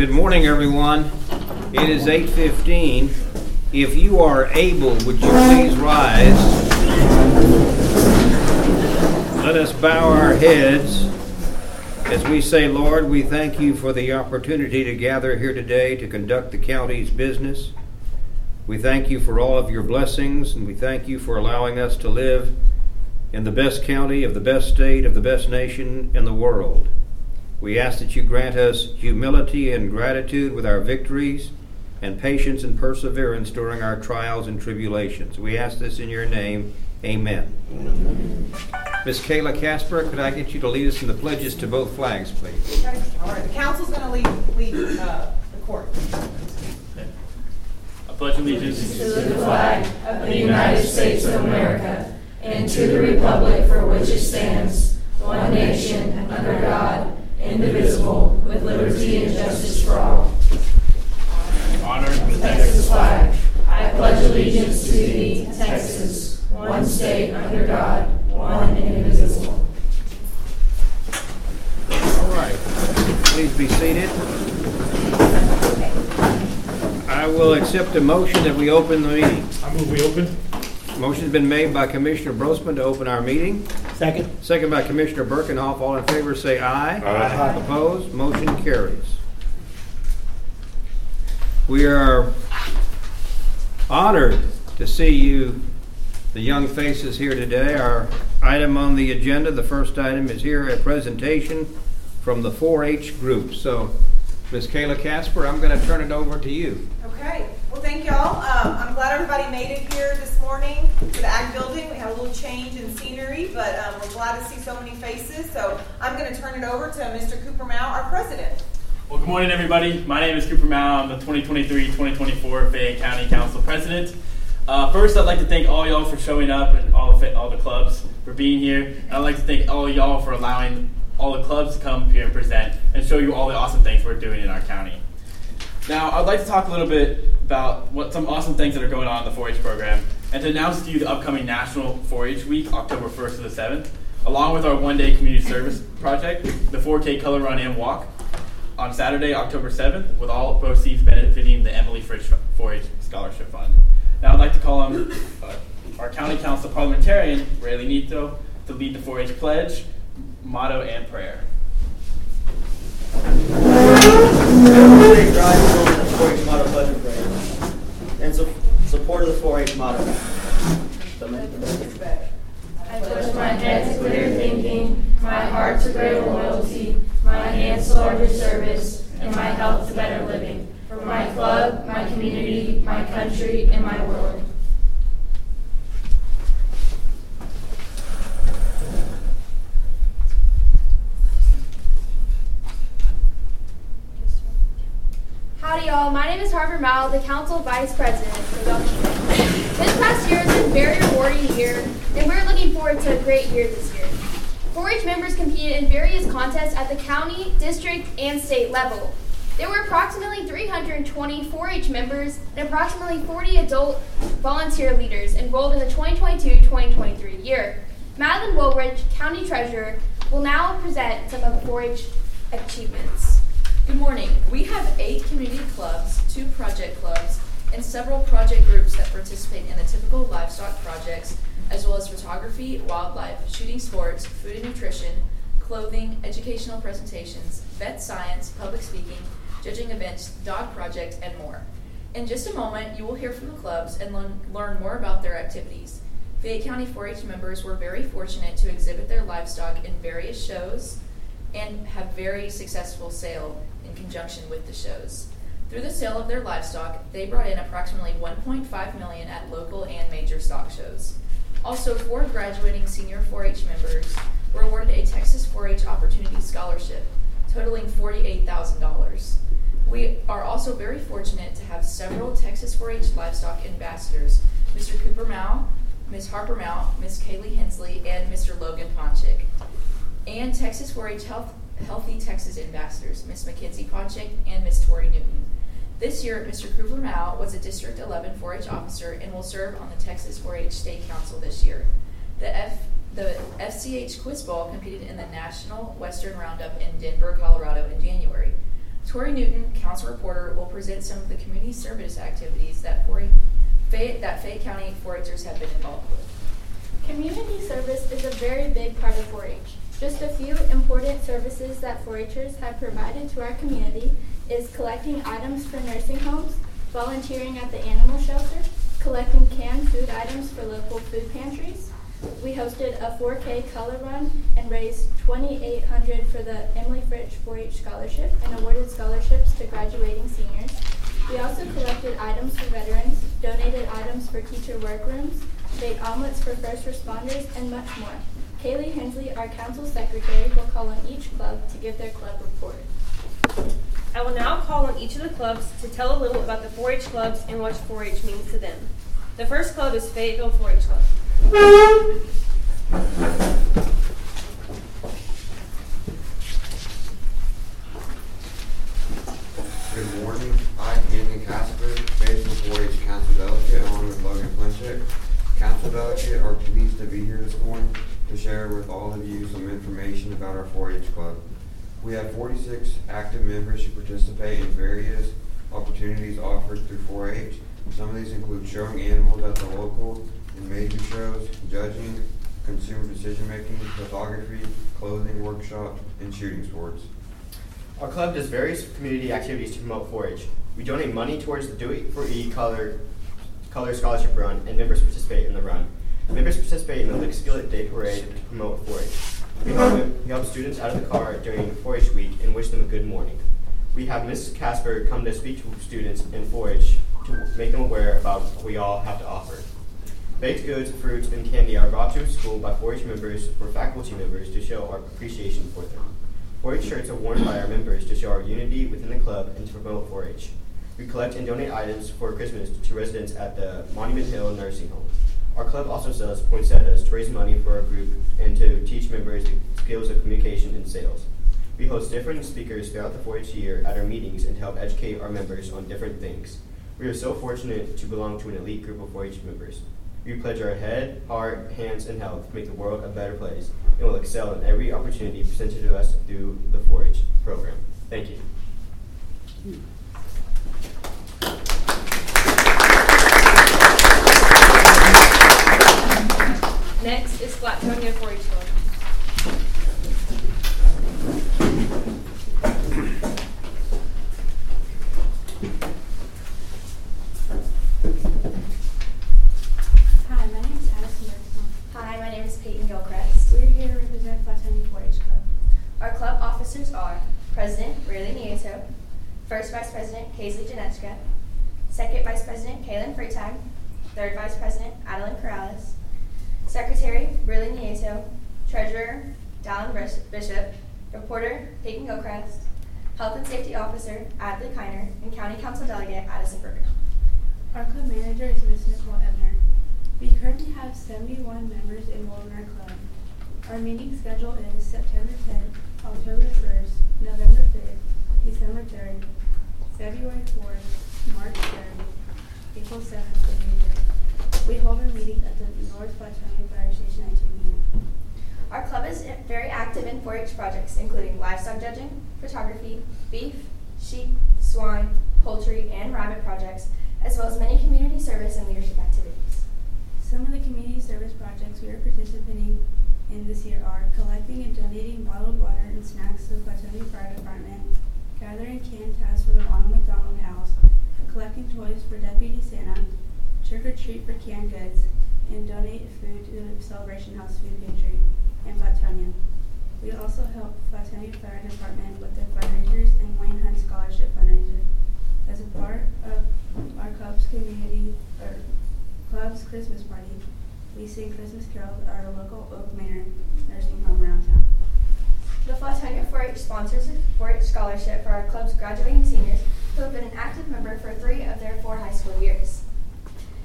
Good morning, everyone. It is 8:15. If you are able, would you please rise? Let us bow our heads as we say, Lord, we thank you for the opportunity to gather here today to conduct the county's business. We thank you for all of your blessings, and we thank you for allowing us to live in the best county of the best state of the best nation in the world. We ask that you grant us humility and gratitude with our victories and patience and perseverance during our trials and tribulations. We ask this in your name. Amen. Miss Kayla Casper, could I get you to lead us in the pledges to both flags, please? Okay, all right, the council's gonna lead, lead, uh, the court. I pledge allegiance to the flag of the United States of America and to the republic for which it stands, one nation, under God, indivisible, with liberty and justice for all. honor the Texas flag, I pledge allegiance to thee, Texas, one state under God, one indivisible. All right. Please be seated. I will accept a motion that we open the meeting. I move we open. Motion's been made by Commissioner Brosman to open our meeting. Second. Second by Commissioner Birkenhoff. All in favor, say aye. Aye. Opposed? Motion carries. We are honored to see you, the young faces here today. Our item on the agenda, the first item is here, a presentation from the 4-H group. So, Ms. Kayla Casper, I'm going to turn it over to you. Okay, well, thank y'all. Um, I'm glad everybody made it here this morning to the Ag Building. We had a little change in scenery, but, um, we're glad to see so many faces. So I'm gonna turn it over to Mr. Cooper Mao, our president. Well, good morning, everybody. My name is Cooper Mao. I'm the 2023-2024 Fayette County Council President. Uh, first, I'd like to thank all y'all for showing up and all the, all the clubs for being here. And I'd like to thank all y'all for allowing all the clubs to come here and present and show you all the awesome things we're doing in our county. Now, I'd like to talk a little bit about what some awesome things that are going on in the 4-H program, and to announce to you the upcoming National 4-H Week, October 1st to the 7th, along with our one-day community service project, the 4K Color Run and Walk, on Saturday, October 7th, with all proceeds benefiting the Emily Fritz 4-H Scholarship Fund. Now, I'd like to call on uh, our County Council parliamentarian, Ray Nito, to lead the 4-H pledge, motto, and prayer. Everybody drive over the 4-H motto pledge and prayer. In su- support of the 4-H motto. I pledge my head to clear thinking, my heart to greater loyalty, my hands to larger service, and my health to better living. For my club, my community, my country, and my world. Howdy, y'all. My name is Harper Mao, the Council Vice President for Belknap. This past year has been a very rewarding year, and we're looking forward to a great year this year. 4-H members competed in various contests at the county, district, and state level. There were approximately 320 4-H members and approximately 40 adult volunteer leaders enrolled in the 2022-2023 year. Madeline Woolridge, County Treasurer, will now present some of the 4-H achievements. Good morning. We have eight community clubs, two project clubs, and several project groups that participate in the typical livestock projects, as well as photography, wildlife, shooting sports, food and nutrition, clothing, educational presentations, vet science, public speaking, judging events, dog project, and more. In just a moment, you will hear from the clubs and learn, more about their activities. Fayette County 4-H members were very fortunate to exhibit their livestock in various shows and have very successful sale in conjunction with the shows. Through the sale of their livestock, they brought in approximately 1.5 million at local and major stock shows. Also, four graduating senior 4-H members were awarded a Texas 4-H Opportunity Scholarship, totaling $48,000. We are also very fortunate to have several Texas 4-H livestock ambassadors, Mr. Cooper Mao, Ms. Harper Mao, Ms. Kaylee Hensley, and Mr. Logan Ponchik and Texas 4-H Health, Healthy Texas ambassadors, Miss Mackenzie Ponchik and Miss Tori Newton. This year, Mr. Cooper Mao was a District 11 4-H officer and will serve on the Texas 4-H State Council this year. The F, the FCH Quiz Bowl competed in the National Western Roundup in Denver, Colorado in January. Tori Newton, council reporter, will present some of the community service activities that Fayette, that Fayette County 4-Hers have been involved with. Community service is a very big part of 4-H. Just a few important services that 4-Hers have provided to our community is collecting items for nursing homes, volunteering at the animal shelter, collecting canned food items for local food pantries. We hosted a 4K color run and raised 2,800 for the Emily Fritsch 4-H scholarship and awarded scholarships to graduating seniors. We also collected items for veterans, donated items for teacher workrooms, made omelets for first responders, and much more. Kaylee Hensley, our council secretary, will call on each club to give their club report. I will now call on each of the clubs to tell a little about the 4-H clubs and what 4-H means to them. The first club is Fayetteville 4-H Club. Good morning. I, Anthony Casper, Fayetteville 4-H Council Delegate, along with Logan Flinchek. Council Delegate are pleased to be here this morning to share with all of you some information about our 4-H club. We have 46 active members who participate in various opportunities offered through 4-H. Some of these include showing animals at the local and major shows, judging, consumer decision-making, photography, clothing workshop, and shooting sports. Our club does various community activities to promote 4-H. We donate money towards the It For E Color, Color Scholarship Run, and members participate in the run. Members participate in the Lick Skillet Day Parade to promote 4-H. We help, we help students out of the car during 4-H week and wish them a good morning. We have Ms. Casper come to speak to students in 4-H to make them aware about what we all have to offer. Baked goods, fruits, and candy are brought to school by 4-H members or faculty members to show our appreciation for them. 4-H shirts are worn by our members to show our unity within the club and to promote 4-H. We collect and donate items for Christmas to residents at the Monument Hill Nursing Home. Our club also sells poinsettias to raise money for our group and to teach members the skills of communication and sales. We host different speakers throughout the 4-H year at our meetings and help educate our members on different things. We are so fortunate to belong to an elite group of 4-H members. We pledge our head, heart, hands, and health to make the world a better place and will excel in every opportunity presented to us through the 4-H program. Thank you. Next Flatonia 4-H Club. Hi, my name is Addison Bergstrom. Hi, my name is Peyton Gilchrist. We're here to represent Flatonia 4-H Club. Our club officers are President Riley Nieto, First Vice President Paisley Janetska, Second Vice President Kaylin Freetime, Third Vice President Adeline Corrales, Secretary Riley Nieto, Treasurer Dallin Bis- Bishop, Reporter Peyton Gilchrist, Health and Safety Officer Adley Kiner, and County Council Delegate Addison Bergen. Our club manager is Miss Nicole Ebner. We currently have 71 members enrolled in our club. Our meeting schedule is September 10th, October 1st, November 5th, December 3rd, February 4th, March 3rd, April 7th, and May 5th. We hold our meetings at the North Flatonia Fire Station at 2 p.m. Our club is very active in 4-H projects, including livestock judging, photography, beef, sheep, swine, poultry, and rabbit projects, as well as many community service and leadership activities. Some of the community service projects we are participating in this year are collecting and donating bottled water and snacks to the Flatonia Fire Department, gathering canned tabs for the Ronald McDonald House, collecting toys for Deputy Santa, trick or treat for canned goods, and donate food to the Celebration House Food Pantry in Flatonia. We also help Flatonia Fire Department with their fundraisers and Wayne Hunt Scholarship fundraiser. As a part of our club's community, or club's Christmas party, we sing Christmas carols at our local Oak Manor nursing home around town. The Flatonia 4-H sponsors a 4-H scholarship for our club's graduating seniors who have been an active member for three of their four high school years.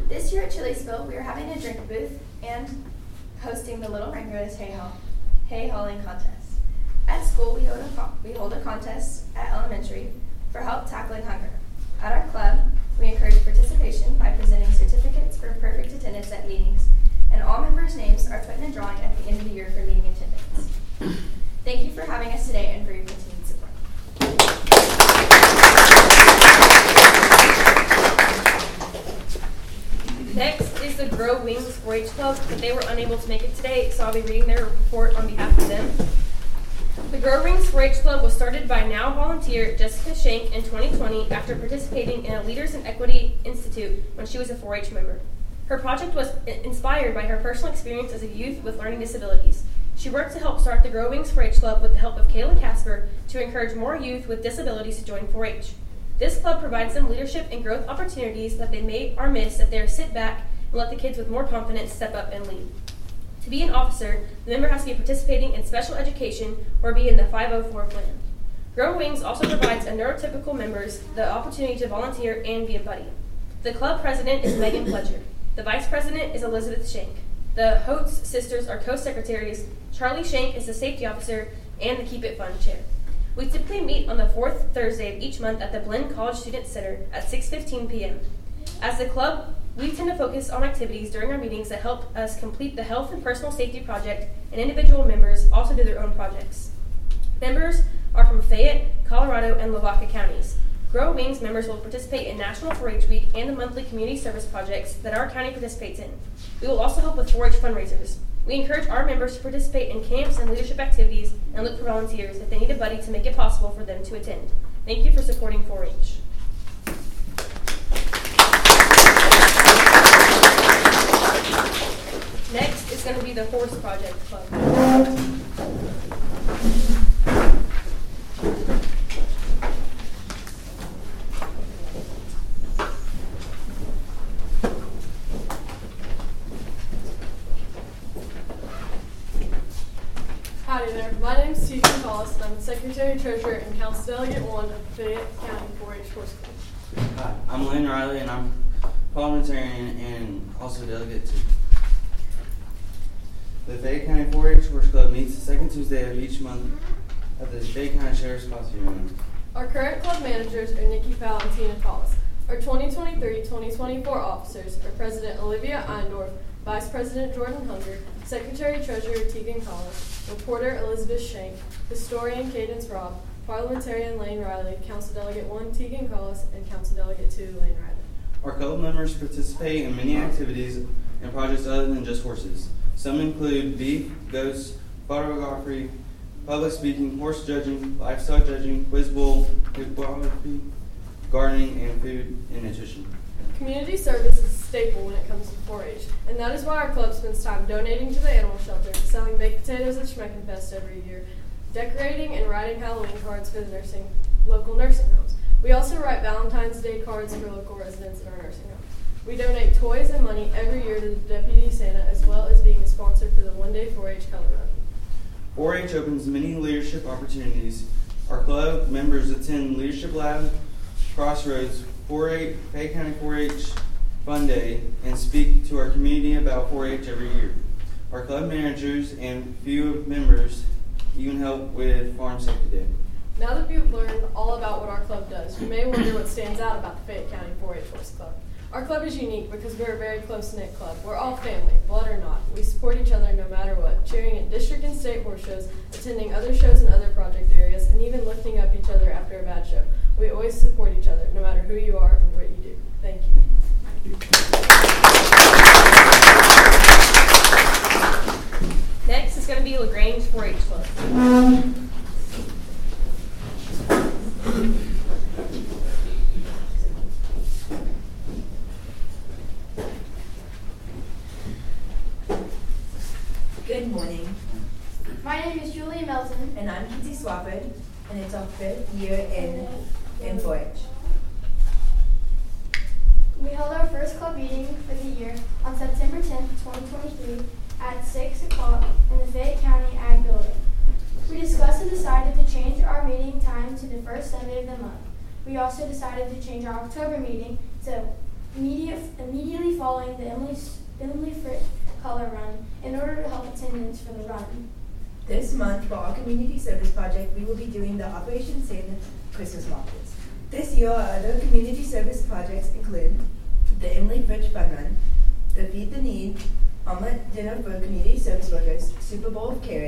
This year at Czhilispiel, we are having a drink booth and hosting the Little Rango's Hay Haul, Hay Hauling Contest. At school, we hold, a, we hold a contest at elementary for help tackling hunger. At our club, we encourage participation by presenting certificates for perfect attendance at meetings, and all members' names are put in a drawing at the end of the year for meeting attendance. Thank you for having us today and for your continued support. Next is the Grow Wings 4 H Club, but they were unable to make it today, so I'll be reading their report on behalf of them. The Grow Wings 4-H Club was started by now volunteer Jessica Shank in 2020 after participating in a Leaders in Equity Institute when she was a 4-H member. Her project was inspired by her personal experience as a youth with learning disabilities. She worked to help start the Grow Wings 4-H Club with the help of Kayla Casper to encourage more youth with disabilities to join 4-H. This club provides them leadership and growth opportunities that they may are miss if they sit back and let the kids with more confidence step up and lead. To be an officer, the member has to be participating in special education or be in the 504 plan. Grow Wings also provides a neurotypical members the opportunity to volunteer and be a buddy. The club president is Megan Pledger. The vice president is Elizabeth Shank. The Holtz sisters are co-secretaries. Charlie Shank is the safety officer and the Keep It Fun chair. We typically meet on the fourth Thursday of each month at the Blinn College Student Center at 6:15 p.m. As the club, we tend to focus on activities during our meetings that help us complete the health and personal safety project, and individual members also do their own projects. Members are from Fayette, Colorado, and Lavaca counties. Grow Wings members will participate in National 4-H Week and the monthly community service projects that our county participates in. We will also help with 4-H fundraisers. We encourage our members to participate in camps and leadership activities and look for volunteers if they need a buddy to make it possible for them to attend. Thank you for supporting 4-H. Next is going to be the Horse Project Club. Howdy there. My name is Tegan Collis, and I'm the Secretary Treasurer and Council Delegate One of Fayette County 4-H Horse Club. Hi, I'm Lynn Riley, and I'm parliamentarian and also delegate to the Fayette County 4-H Horse Club meets the second Tuesday of each month at the Fayette County Sheriff's Classroom. Our current club managers are Nikki Powell and Tina Collis. Our 2023-2024 officers are President Olivia Eindorf, Vice President Jordan Hunger, Secretary Treasurer Tegan Collis, Reporter Elizabeth Shank, Historian Cadence Robb, Parliamentarian Lane Riley, Council Delegate 1 Tegan Collis, and Council Delegate 2 Lane Riley. Our club members participate in many activities and projects other than just horses. Some include beef, goats, photography, public speaking, horse judging, livestock judging, quiz bowl, hippology, gardening, and food and nutrition. Community service is a staple when it comes to 4-H, and that is why our club spends time donating to the animal shelter, selling baked potatoes at Schmeckenfest every year, decorating and writing Halloween cards for the nursing local nursing homes. We also write Valentine's Day cards for local residents in our nursing homes. We donate toys and money every year to the Deputy Santa, as well as being a sponsor for the One Day 4-H Color Run. 4-H opens many leadership opportunities. Our club members attend Leadership Lab, Crossroads, 4-H, Fayette County 4-H Fun Day, and speak to our community about 4-H every year. Our club managers and few members even help with Farm Safety Day. Now that you've learned all about what our club does, you may wonder what stands out about the Fayette County 4-H Horse Club. Our club is unique because we're a very close-knit club. We're all family, blood or not. We support each other no matter what, cheering at district and state horse shows, attending other shows in other project areas, and even lifting up each other after a bad show. We always support each other, no matter who you are or what you do. Thank you. Next is going to be LaGrange 4-H Club. Um, Good morning, My name is Julia Melton. and I'm Kitty Swafford, and it's our fifth year in in 4-H. We held our first club meeting for the year on September 10th, 2023 at 6 o'clock in the Fayette County Ag Building. We discussed and decided to change our meeting time to the first Sunday of the month. We also decided to meeting so immediate, immediately following the Emily, Emily Frick Color Run in order to help attendance for the run. This month, for our community service project, we will be doing the Operation Santa Christmas markets. This year, our other community service projects include the Emily Fritz Fun Run, the Feed the Need, Omelet Dinner for Community Service Workers, Super Bowl of Caring,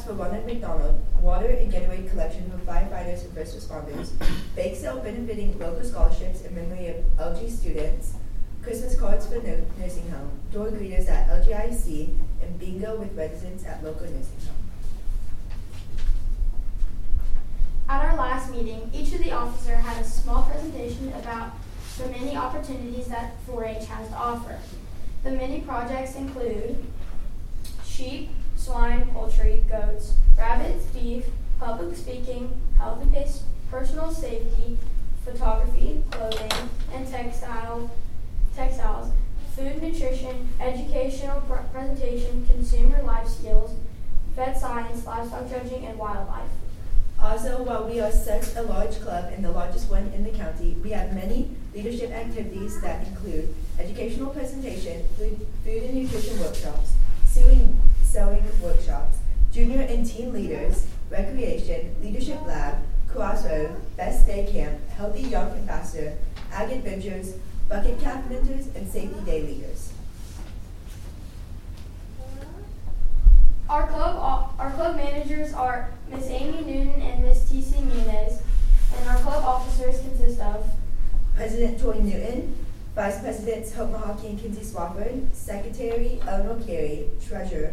For Ronald McDonald, Water and Getaway Collection for firefighters and first responders, Bake Sale benefiting local scholarships in memory of LG students, Christmas cards for no- nursing home, door greeters at LGIC, and bingo with residents at local nursing home. At our last meeting, each of the officer had a small presentation about the many opportunities that 4-H has to offer. The many projects include sheep, swine, poultry, goats, rabbits, beef, public speaking, health and pace- personal safety, photography, clothing, and textile, textiles, food nutrition, educational pr- presentation, consumer life skills, vet science, livestock judging, and wildlife. Also, while we are such a large club and the largest one in the county, we have many leadership activities that include educational presentation, food, food and nutrition workshops, sewing, sewing workshops, junior and teen leaders, recreation, leadership lab, crossroad, best day camp, healthy young ambassador, ag adventures, bucket cap mentors, and safety day leaders. Our club, uh, our club managers are Miss Amy Newton and Miss T.C. Munez, and our club officers consist of President Tori Newton, Vice Presidents Hope Mahaki and Kinsey Swafford, Secretary Eleanor Carey, Treasurer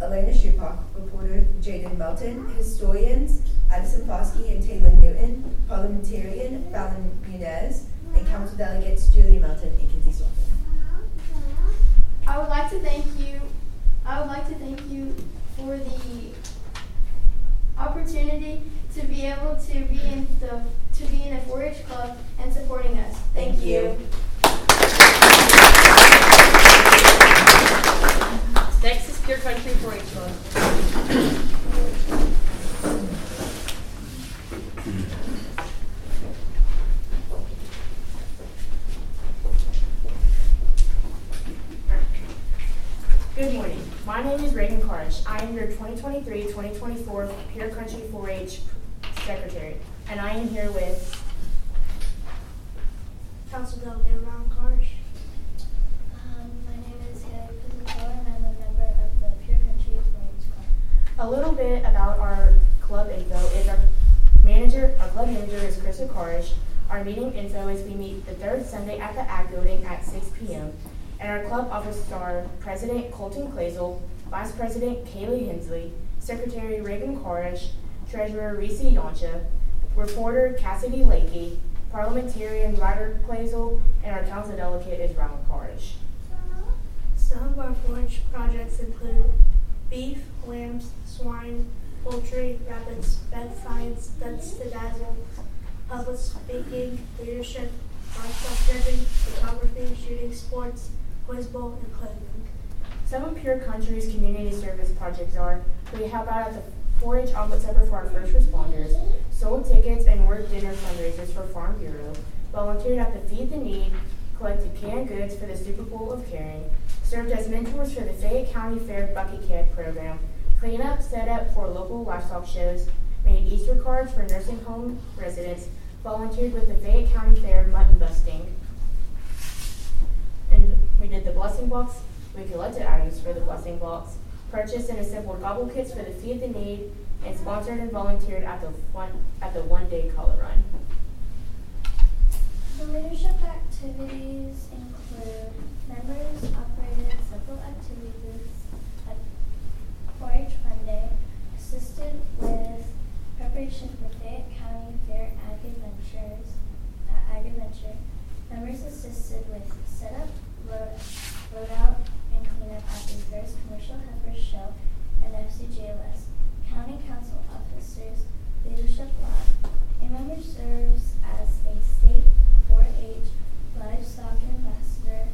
Elena Schupak, Reporter Jaden Melton, Historians Addison Foskey and Taylor Newton, Parliamentarian Fallon Munez, and Council Delegates Julia Melton and Kinsey Swafford. I would like to thank you. I would like to thank you for the opportunity to be able to be in the to be in a 4-H club and supporting us. Thank, Thank you. Next is Pure Country 4-H Club. Good morning. My name is Reagan Carish. I am your 2023-2024 Pure Country 4-H Secretary, and I am here with Council Delegate Ron Carish. Um, my name is Haley Pizzatola, and I'm a member of the Pure Country 4-H Club. a little bit about our club info. Is our manager, our club manager is Krista Carish. Our meeting info is we meet the third Sunday at the Ag Building at 6 p.m. And our club officers are President Colton Clazel, Vice President Kaylee Hensley, Secretary Reagan Carish, Treasurer Reese Yoncha, Reporter Cassidy Lakey, Parliamentarian Ryder Clazel, and our council delegate is Ronald Carish. Some of our 4-H projects include beef, lambs, swine, poultry, rabbits, vet science, ducks to dazzle, public speaking, leadership, livestock judging, photography, shooting sports, quiz bowl, and clothing. Some of Pure Country's community service projects are we help out at the 4-H Omelet Supper for our first responders, sold tickets and worked dinner fundraisers for Farm Bureau, volunteered at the Feed the Need, collected canned goods for the Super Bowl of Caring, served as mentors for the Fayette County Fair Bucket Cat program, clean up, set up for local livestock shows, made Easter cards for nursing home residents, volunteered with the Fayette County Fair mutton busting, and we did the blessing box. Collected items for the blessing box, purchased and assembled gobble kits for the Feed the Need, and sponsored and volunteered at the one at the one day color run. The leadership activities include members operated several activity booths at 4-H Fun Day, assisted with preparation for Fayette County Fair Ag Adventures, uh, Ag Adventure. Members assisted with setup, load, loadout, and cleanup at the first commercial heifer show and FCJLS. County Council officers, leadership lab. A member serves as a state 4-H livestock ambassador.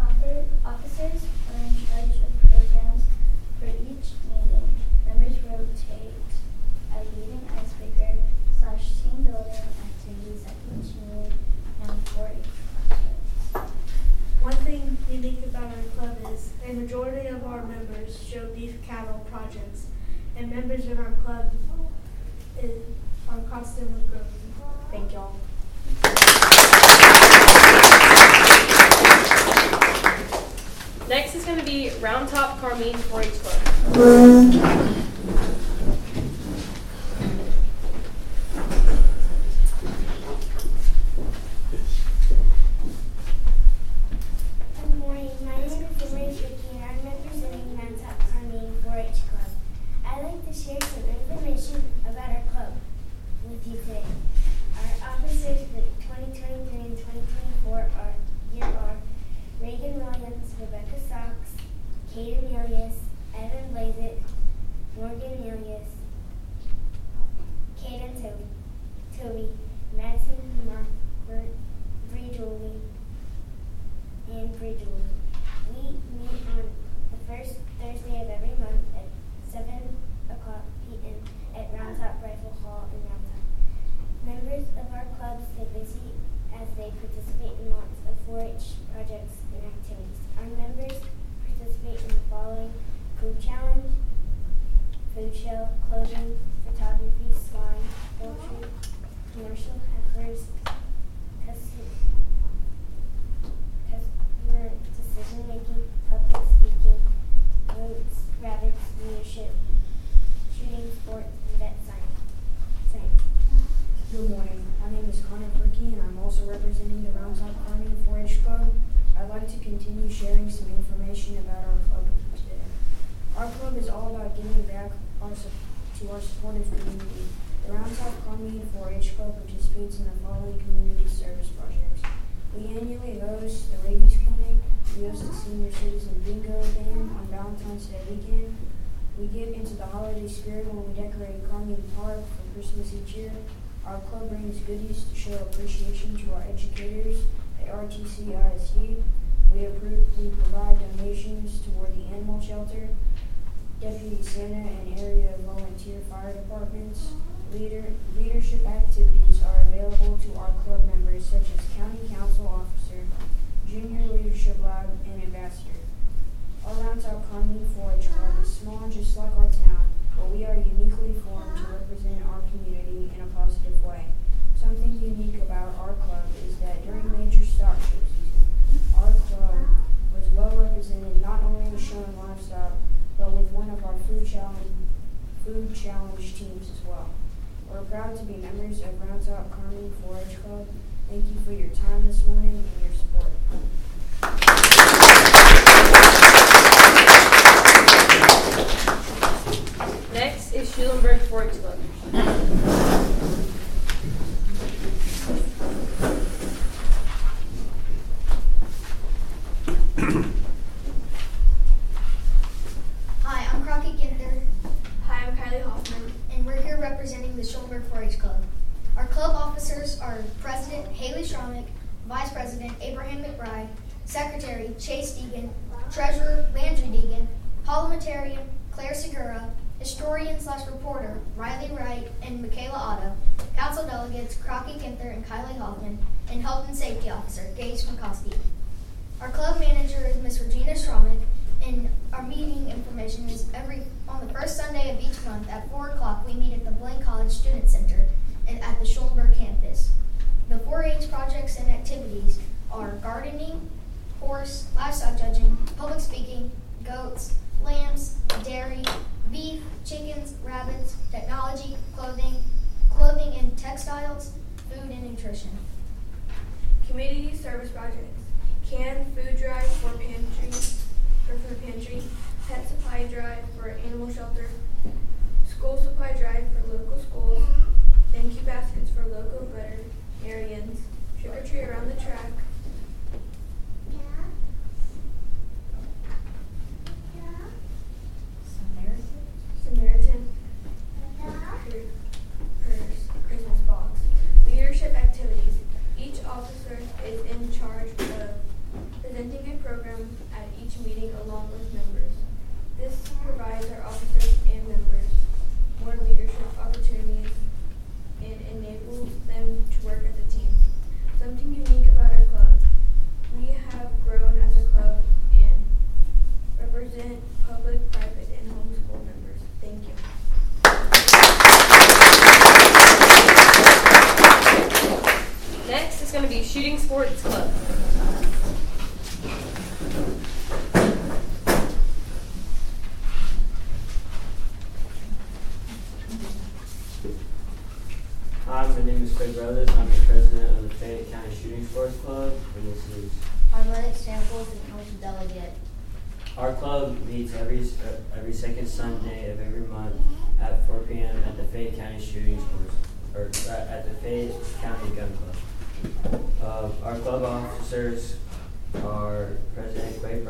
Offer, officers are in charge of programs for each meeting. Members rotate a leading icebreaker slash team building activities at each meeting and 4-H. One thing unique about our club is a majority of our members show beef cattle projects, and members in our club is, are constantly growing. Thank y'all. Next is going to be Round Top Carmine 4-H Club. participate in lots of 4-H projects and activities. Our members participate in the following food challenge, food show, clothing, photography, slime, poultry, commercial heifers, custom- customer decision making, public speaking, goats, rabbits, leadership, shooting, sports, and vet science. Science. Good morning. My name is Connor Bricky, and I'm also representing the Round Top Carmine 4-H Club. I'd like to continue sharing some information about our club today. Our club is all about giving back our, to our supportive community. The Round Top Carmine 4-H Club participates in the following community service projects. We annually host the rabies clinic. We host the senior citizen bingo game on Valentine's Day weekend. We get into the holiday spirit when we decorate Carmine Park for Christmas each year. Our club brings goodies to show appreciation to our educators at RTC ISD. We approve, we provide donations toward the animal shelter, deputy center, and area volunteer fire departments. Leader, leadership activities are available to our club members such as county council officer, junior leadership lab, and ambassador. Our Round Top Carmine 4-H Club is small just like our town, but we are uniquely formed to represent our community in a positive way. Something unique about our club is that during major stock our club was well represented not only in showing livestock, but with one of our food challenge food challenge teams as well. We're proud to be members of Round Top Carmine 4-H Club. Thank you for your time this morning and your support. Next is Schulenburg 4-H Club. Hi, I'm Crockett Ginther. Hi, I'm Kylie Hoffman, and we're here representing the Schulenburg 4-H Club. Our club officers are President Haley Schromick, Vice President Abraham McBride, Secretary Chase Deegan, Treasurer Landry Deegan, Parliamentarian Claire Segura, Historian slash reporter Riley Wright and Michaela Otto, Council Delegates Crockett Ginther and Kylie Hoffman, and Health and Safety Officer Gage McCoskey. Our club manager is Miss Regina Stromick, and our meeting information is every on the first Sunday of each month at 4 o'clock. We meet at the Blinn Student Center and at the Schulenburg campus. The 4-H projects and activities are gardening, horse, livestock judging, public speaking, goats, lambs, dairy, beef, chickens, rabbits, technology, clothing, clothing and textiles, food and nutrition. Community service projects. Canned food drive for pantry, for food pantry. Pet supply drive for animal shelter. School supply drive for local schools. Mm-hmm. Thank you baskets for local veterinarians. Trick or treat around the track. Samaritan. Christmas box. Leadership activities. Each officer is in charge of presenting a program at each meeting along with members. This provides our officers and members more leadership opportunities and enables them to work as a team. Something unique about our club. We have grown as a club and represent public, private, and homeschool members. Thank you. Next is going to be Shooting Sports Club. Hi, my name is Craig Brothers. I'm the president of the Fayette County Shooting Sports Club, and this is I'm Lennox Samples and council delegate. our club meets every s- uh, every second Sunday of every month at 4 p.m. at the Fayette County Shooting Sports or uh, at the Fayette County Gun Club. Uh, our club officers are President Quay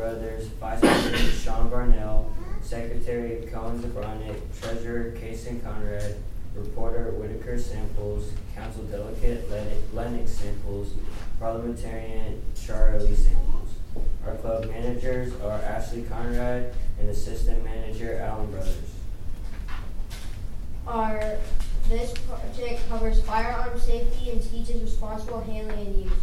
President Sean Barnell, Secretary Colin Zabronic, Treasurer Kason Conrad, Reporter Whitaker Samples, Council Delegate Lennox- Lennox Samples, Parliamentarian Charlie Samples. Our club managers are Ashley Conrad and Assistant Manager Allen Brothers. Our, this project covers firearm safety and teaches responsible handling and use.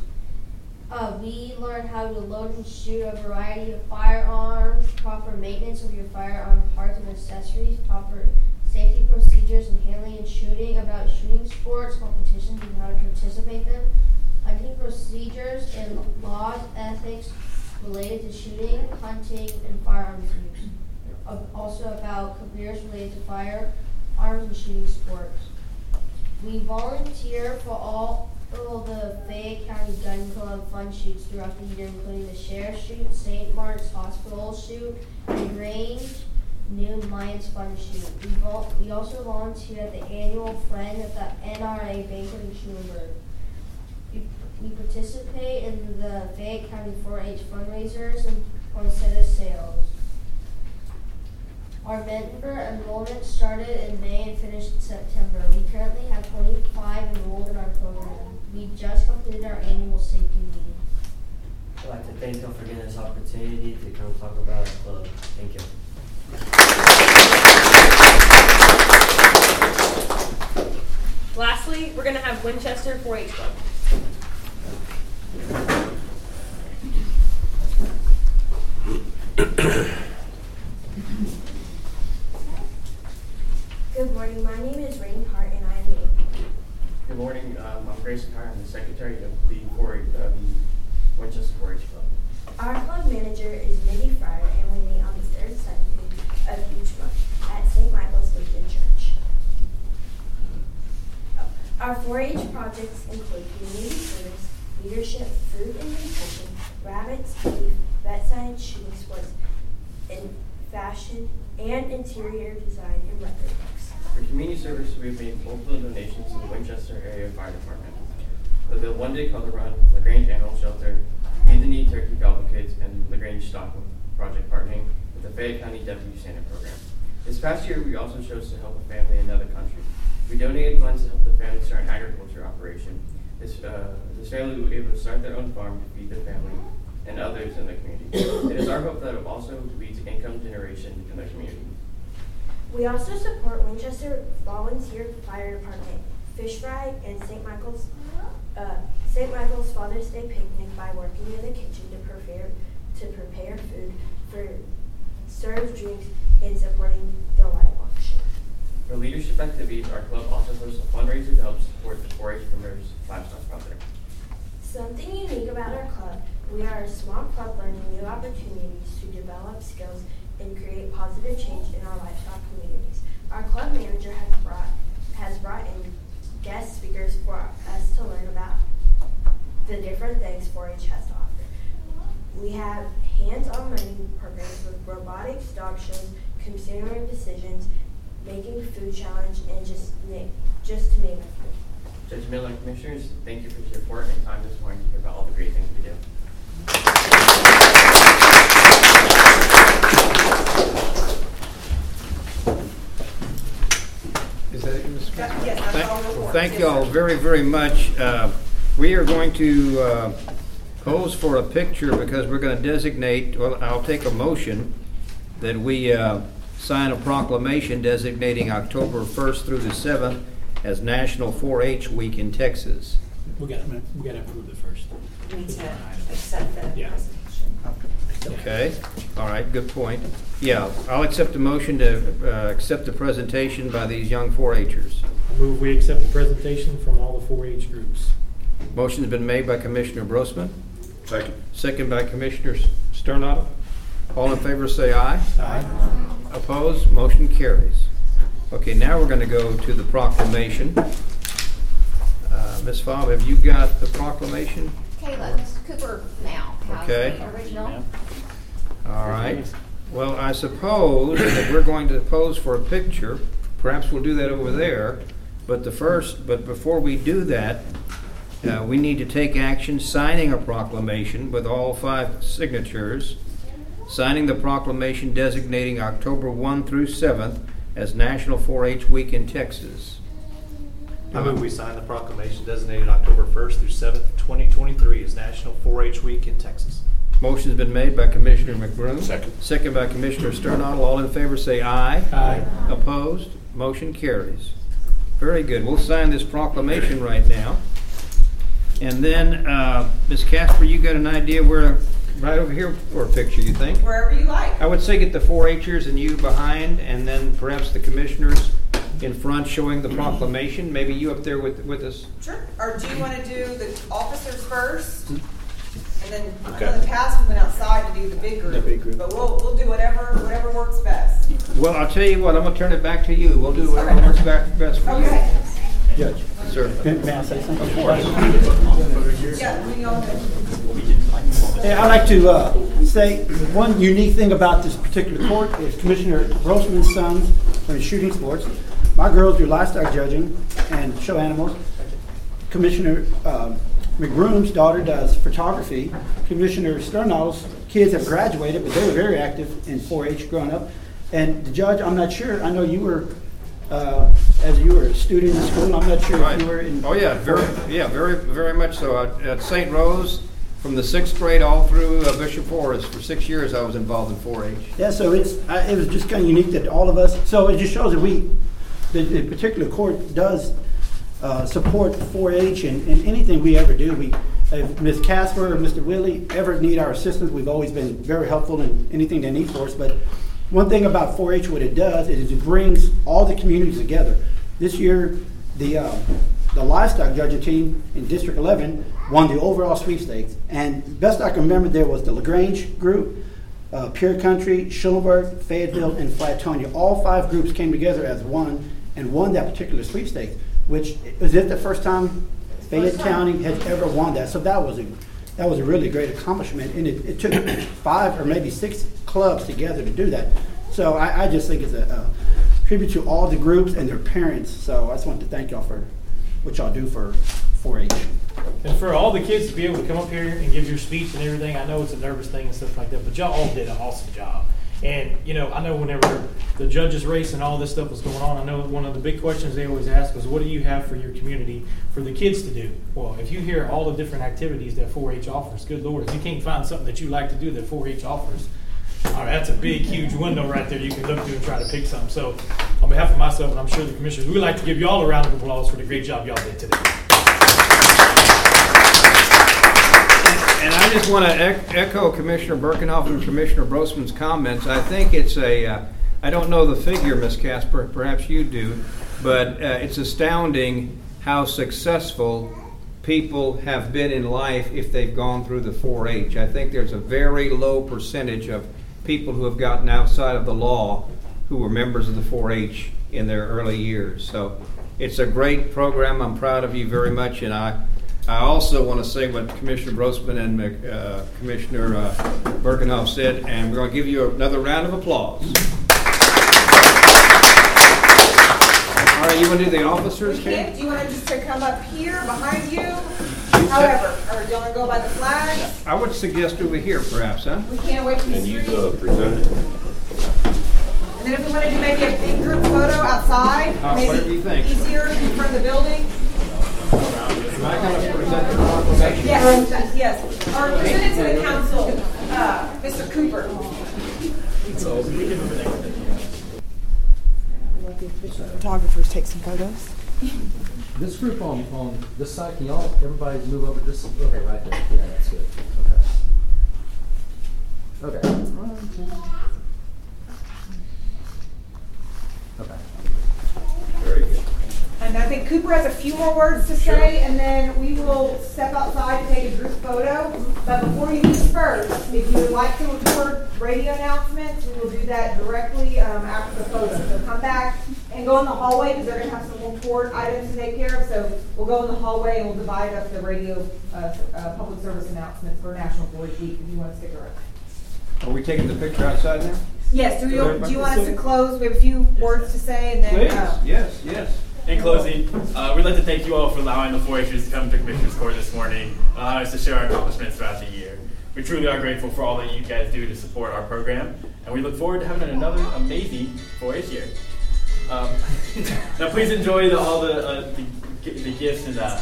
Uh, we learned how to load and shoot a variety of firearms, proper maintenance of your firearm parts and accessories, proper safety procedures in handling and shooting, about shooting sports, competitions, and how to participate in them, hiking procedures and laws, ethics related to shooting, hunting, and firearms use. Uh, also about careers related to firearms and shooting sports. We volunteer for all of the Fayette County Gun Club fun shoots throughout the year, including the Sheriff Shoot, St. Mark's Hospital Shoot, and Range Noon Lions Fun Shoot. We, vol- we also volunteer at the annual Friend of the NRA Banquet in Schulenburg. We, we participate in the Fayette County 4-H fundraisers and poinsettia sales. Our member enrollment started in May and finished in September. We currently have 25 enrolled in our program. We just completed our annual safety meeting. I'd like to thank y'all for giving this opportunity to come talk about our club. Thank you. Lastly, we're going to have Winchester 4-H Club. Good morning. My name is Rainy Hart, and I am eight. Good morning. Um, I'm Grayson Hart. I'm the secretary of the 4 of the Winchester 4-H Club. Our club manager is Mindy Fryer, and we meet on the third Sunday of each month at St. Michael's Lutheran Church. Our 4-H projects include community service, leadership, food and nutrition, rabbits, beef, vet science, shooting sports, and fashion, and interior design and record books. For community service, we've made multiple donations to the Winchester Area Fire Department. For the One Day Color Run, LaGrange Animal Shelter, Feed the Need Turkey Gobble Kids, and LaGrange Stock Project partnering with the Fayette County Deputy Santa Program. This past year, we also chose to help a family in another country. We donated funds to help the family start an agriculture operation. This, uh, this family be able to start their own farm to feed their family and others in the community. It is our hope that it also lead to income generation in the community. We also support Winchester Volunteer Fire Department, Fish Fry, and St. Michael's uh, St. Michael's Father's Day picnic by working in the kitchen to prepare to prepare food for serve drinks and supporting the light auction. For leadership activities, our club also hosts a fundraiser to help support the 4-H members' livestock project. Something unique about our club, we are a small club learning new opportunities to develop skills and create positive change in our livestock communities. Our club manager has brought has brought in guest speakers for us to learn about the different things 4-H has to offer. We have hands-on learning programs with robotics, dog shows, consumer decisions, making food challenge, and just na- just to name a few. Judge Miller Commissioners, thank you for your support and time this morning to hear about all the great things we do. Is that it, Mr. That- President? yes, that's Thank- all reports. Thank Yes, you all very, very much. Uh, We are going to uh, pose for a picture because we're going to designate, well, I'll take a motion that we uh, sign a proclamation designating October 1st through the 7th as National 4-H Week in Texas. We gotta, we gotta approve it first. We need to accept the Yeah. presentation. Okay, all right, good point. Yeah, I'll accept the motion to uh, accept the presentation by these young 4-Hers. I move we accept the presentation from all the 4-H groups. Motion's been made by Commissioner Brosman. Second. Second by Commissioner Sternado. All in favor say aye. Aye. Opposed? Motion carries. Okay, now we're going to go to the proclamation. Uh, Ms. Fobb, have you got the proclamation? Kayla, Mrs. Cooper now has Okay. the original. All right. Well, I suppose that we're going to pose for a picture. Perhaps we'll do that over there. But the first, but before we do that, uh, we need to take action signing a proclamation with all five signatures, signing the proclamation designating October 1 through 7th as National 4-H Week in Texas. I move we sign the proclamation designated October 1st through 7th, 2023 as National 4-H Week in Texas. Motion's been made by Commissioner McBroom. Second. Second by Commissioner Sternadel. All in favor say aye. Aye. Opposed? Motion carries. Very good. We'll sign this proclamation right now. And then, uh, Ms. Casper, you got an idea where, right over here for a picture, you think? Wherever you like. I would say get the 4-Hers and you behind, and then perhaps the commissioners in front showing the proclamation. Maybe you up there with, with us. Sure. Or do you want to do the officers first? Hmm. And then, I know Okay. in the past we went outside to do the big group. The big group. But we'll, we'll do whatever, whatever works best. Well, I'll tell you what, I'm gonna turn it back to you. We'll do whatever works back best for you. Okay. Judge, Sir. may I say something? Of course. Yeah, we all do. Yeah, I'd like to uh, say, one unique thing about this particular court is Commissioner Brosman's sons are in shooting sports. My girls do livestock judging and show animals. Commissioner um, McBroom's daughter does photography. Commissioner Sternadel's kids have graduated, but they were very active in 4-H growing up. And the judge, I'm not sure, I know you were, uh, as you a student in school, I'm not sure if you were in. Oh, yeah, very, yeah, very, very much so. At- At St. Rose, from the sixth grade all through uh, Bishop Forest, for six years I was involved in 4-H. Yeah, so it's, I- it was just kind of unique that all of us, so it just shows that we, the, the particular court does uh, support 4-H and, and anything we ever do. We, if Ms. Casper or Mr. Willie ever need our assistance, we've always been very helpful in anything they need for us. But one thing about 4-H, what it does is it brings all the communities together. This year, the, uh, the livestock judging team in District 11 won the overall sweepstakes. And best I can remember, there was the LaGrange group, uh, Pure Country, Schulenburg, Fayetteville, and Flatonia. All five groups came together as one and won that particular sweepstakes, which is it the first time Fayette County has ever won that. So that was a that was a really great accomplishment, and it, it took five or maybe six clubs together to do that. So I, I just think it's a, a tribute to all the groups and their parents. So I just wanted to thank y'all for what y'all do for 4-H. And for all the kids to be able to come up here and give your speech and everything, I know it's a nervous thing and stuff like that, but y'all all did an awesome job. And, you know, I know whenever the judges race and all this stuff was going on, I know one of the big questions they always ask was, what do you have for your community for the kids to do? Well, if you hear all the different activities that 4-H offers, good lord, if you can't find something that you like to do that 4-H offers, all right, that's a big, huge window right there you can look through and try to pick something. So, on behalf of myself and I'm sure the commissioners, we would like to give you all a round of applause for the great job y'all did today. And I just want to echo Commissioner Birkenhoff and Commissioner Brosman's comments. I think it's a, uh, I don't know the figure, Ms. Casper, perhaps you do, but uh, it's astounding how successful people have been in life if they've gone through the 4-H. I think there's a very low percentage of people who have gotten outside of the law who were members of the 4-H in their early years. So it's a great program. I'm proud of you very much, and I I also want to say what Commissioner Brosman and uh, Commissioner uh, Birkenhoff said, and we're going to give you another round of applause. All right, you want to do the officers, can, do you want to just to come up here behind you? However, or do you want to go by the flags? I would suggest over here, perhaps, huh? We can't wait from the And you street. uh, present it. And then if we want to do maybe a big group photo outside, Uh, maybe whatever you think. easier in front of the building. Am I going to present the proclamation? Yes, yes. Or present it to the council, uh, Mr. Cooper. So we can open an example. Photographers take some photos. This group on, on this side, can y'all, everybody move over just, okay, right there, yeah, that's good, okay. Okay. Okay. Very good. And I think Cooper has a few more words to say, and then we will step outside and take a group photo. But before you disperse, if you would like to record radio announcements, we will do that directly um, after the photo. So come back and go in the hallway because they're going to have some more report items to take care of. So we'll go in the hallway and we'll divide up the radio uh, uh, public service announcements for National Boys Week if you want to stick around. Are we taking the picture outside now? Yes, do Is you, do you want us to close? We have a few words to say and then. Please, uh, yes, yes. In closing, uh, we'd like to thank you all for allowing the 4-Hers to come to Commissioners Court this morning, allowing us to share our accomplishments throughout the year. We truly are grateful for all that you guys do to support our program, and we look forward to having another amazing 4-H year. Um, now, please enjoy the, all the, uh, the, the gifts and uh,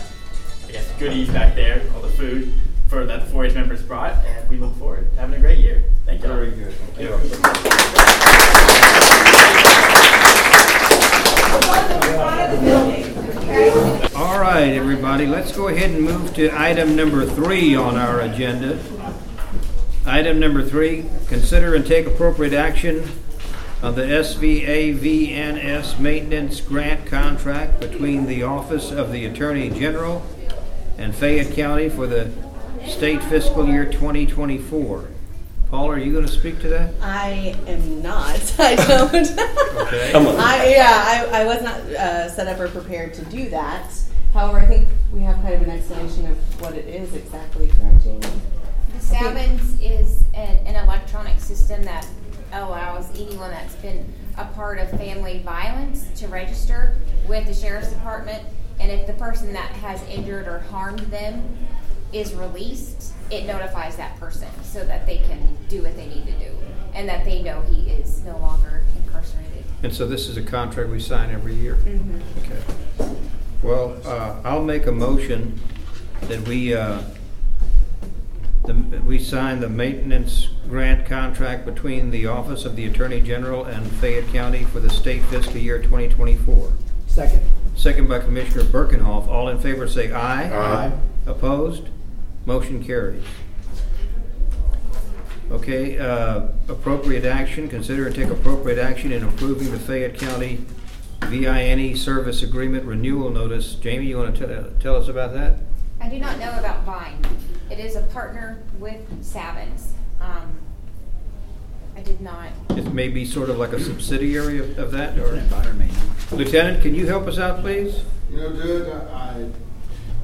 I guess goodies back there, all the food for that the 4-H members brought, and we look forward to having a great year. Thank you. Very good. Thank Thank you. We're going to the front of the building. All right, everybody, let's go ahead and move to item number three on our agenda. Item number three, consider and take appropriate action on the SVA VNS Maintenance Grant Contract between the Office of the Attorney General and Fayette County for the state fiscal year 2024. Paul, are you going to speak to that? I am not. I don't. Okay. Come on. I, yeah, I, I was not uh, set up or prepared to do that. However, I think we have kind of an explanation of what it is exactly, correct, Jamie? The Savins is an, an electronic system that allows anyone that's been a part of family violence to register with the sheriff's department. And if the person that has injured or harmed them is released, it notifies that person so that they can do what they need to do and that they know he is no longer incarcerated. And so this is a contract we sign every year? Mhm. Okay. Well, uh, I'll make a motion that we, uh, the- we sign the maintenance grant contract between the Office of the Attorney General and Fayette County for the state fiscal year 2024. Second. Second by Commissioner Birkenhoff. All in favor say aye. Aye. Opposed? Motion carries. Okay, uh, appropriate action, consider and take appropriate action in approving the Fayette County VINE E service agreement renewal notice. Jamie, you want to tell us about that? I do not know about Vine. It is a partner with Savins. Um, I did not. It may be sort of like a subsidiary of of that, or? Lieutenant, can you help us out, please? You know, Judge, I, I-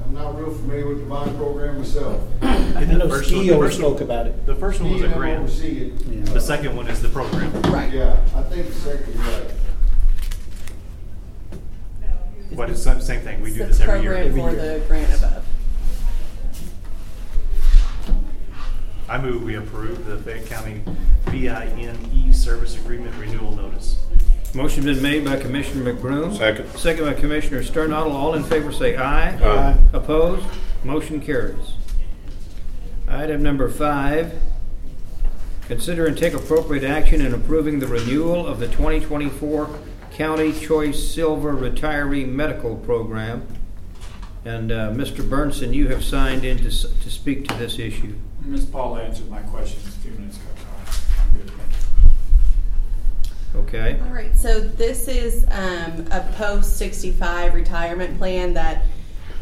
I'm not real familiar with the bond program myself. I know Steve always spoke about it. The first one was a Steve, I grant. oversee it. The second one is the program. Right. Yeah, I think the second, you're right. But it's the same thing, we do this every year. The program for the grant above. I move we approve the Fayette County VINE E service agreement renewal notice. Motion's been made by Commissioner McBroom. Second. Second by Commissioner Sternadel. All in favor say aye. Aye. Opposed? Motion carries. Item number five, consider and take appropriate action in approving the renewal of the 2024 County Choice Silver Retiree Medical Program. And uh, Mr. Burnson, you have signed in to s- to speak to this issue. Ms. Paul answered my questions a few minutes ago, so I'm good. Okay? All right, so this is um, a post 65 retirement plan that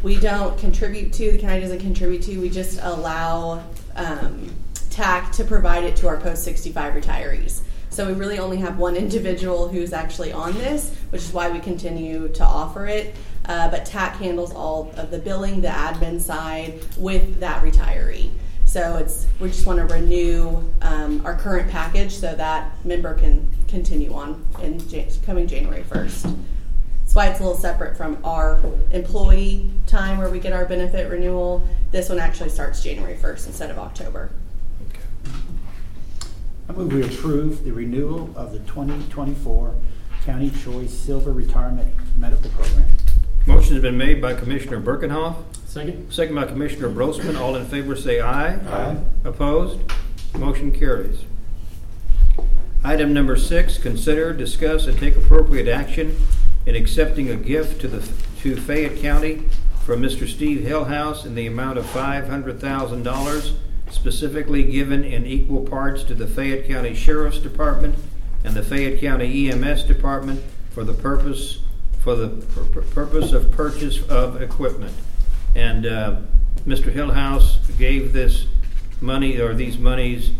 we don't contribute to, the county doesn't contribute to, we just allow um, TAC to provide it to our post 65 retirees. So we really only have one individual who's actually on this, which is why we continue to offer it. Uh, but TAC handles all of the billing, the admin side with that retiree. So it's we just want to renew um, our current package so that member can continue on in Jan- coming January first. That's why it's a little separate from our employee time where we get our benefit renewal. This one actually starts January first instead of October. I move we approve the renewal of the 2024 County Choice Silver Retirement Medical Program. Motion has been made by Commissioner Birkenhoff. Second. Second by Commissioner Brosman. All in favor say aye. Aye. Opposed? Motion carries. Item number six, consider, discuss, and take appropriate action in accepting a gift to the, to Fayette County from Mr. Steve Hillhouse in the amount of five hundred thousand dollars, specifically given in equal parts to the Fayette County Sheriff's Department and the Fayette County EMS Department for the purpose, for the pur- purpose of purchase of equipment. And uh, Mr. Hillhouse gave this money, or these monies,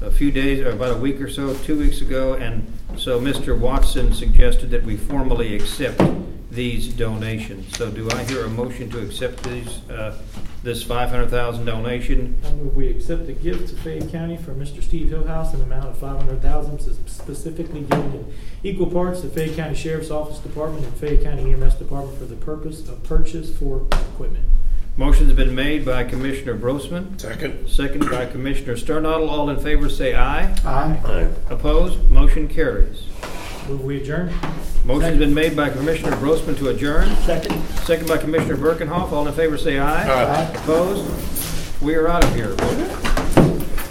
a few days, or about a week or so, two weeks ago, and so Mr. Watson suggested that we formally accept these donations. So do I hear a motion to accept these, uh, this 500,000 donation? I move we accept the gift to Fayette County from Mr. Steve Hillhouse in the amount of $500,000, specifically given in equal parts to Fayette County Sheriff's Office Department and Fayette County EMS Department for the purpose of purchase for equipment. Motion's been made by Commissioner Brosman. Second. Second by Commissioner Sternadel. All in favor say aye. Aye. Aye. Opposed? Motion carries. Move we adjourn. Motion's been made by Commissioner Brosman to adjourn. Second. Second by Commissioner Birkenhoff. All in favor say aye. Aye. Opposed? We are out of here.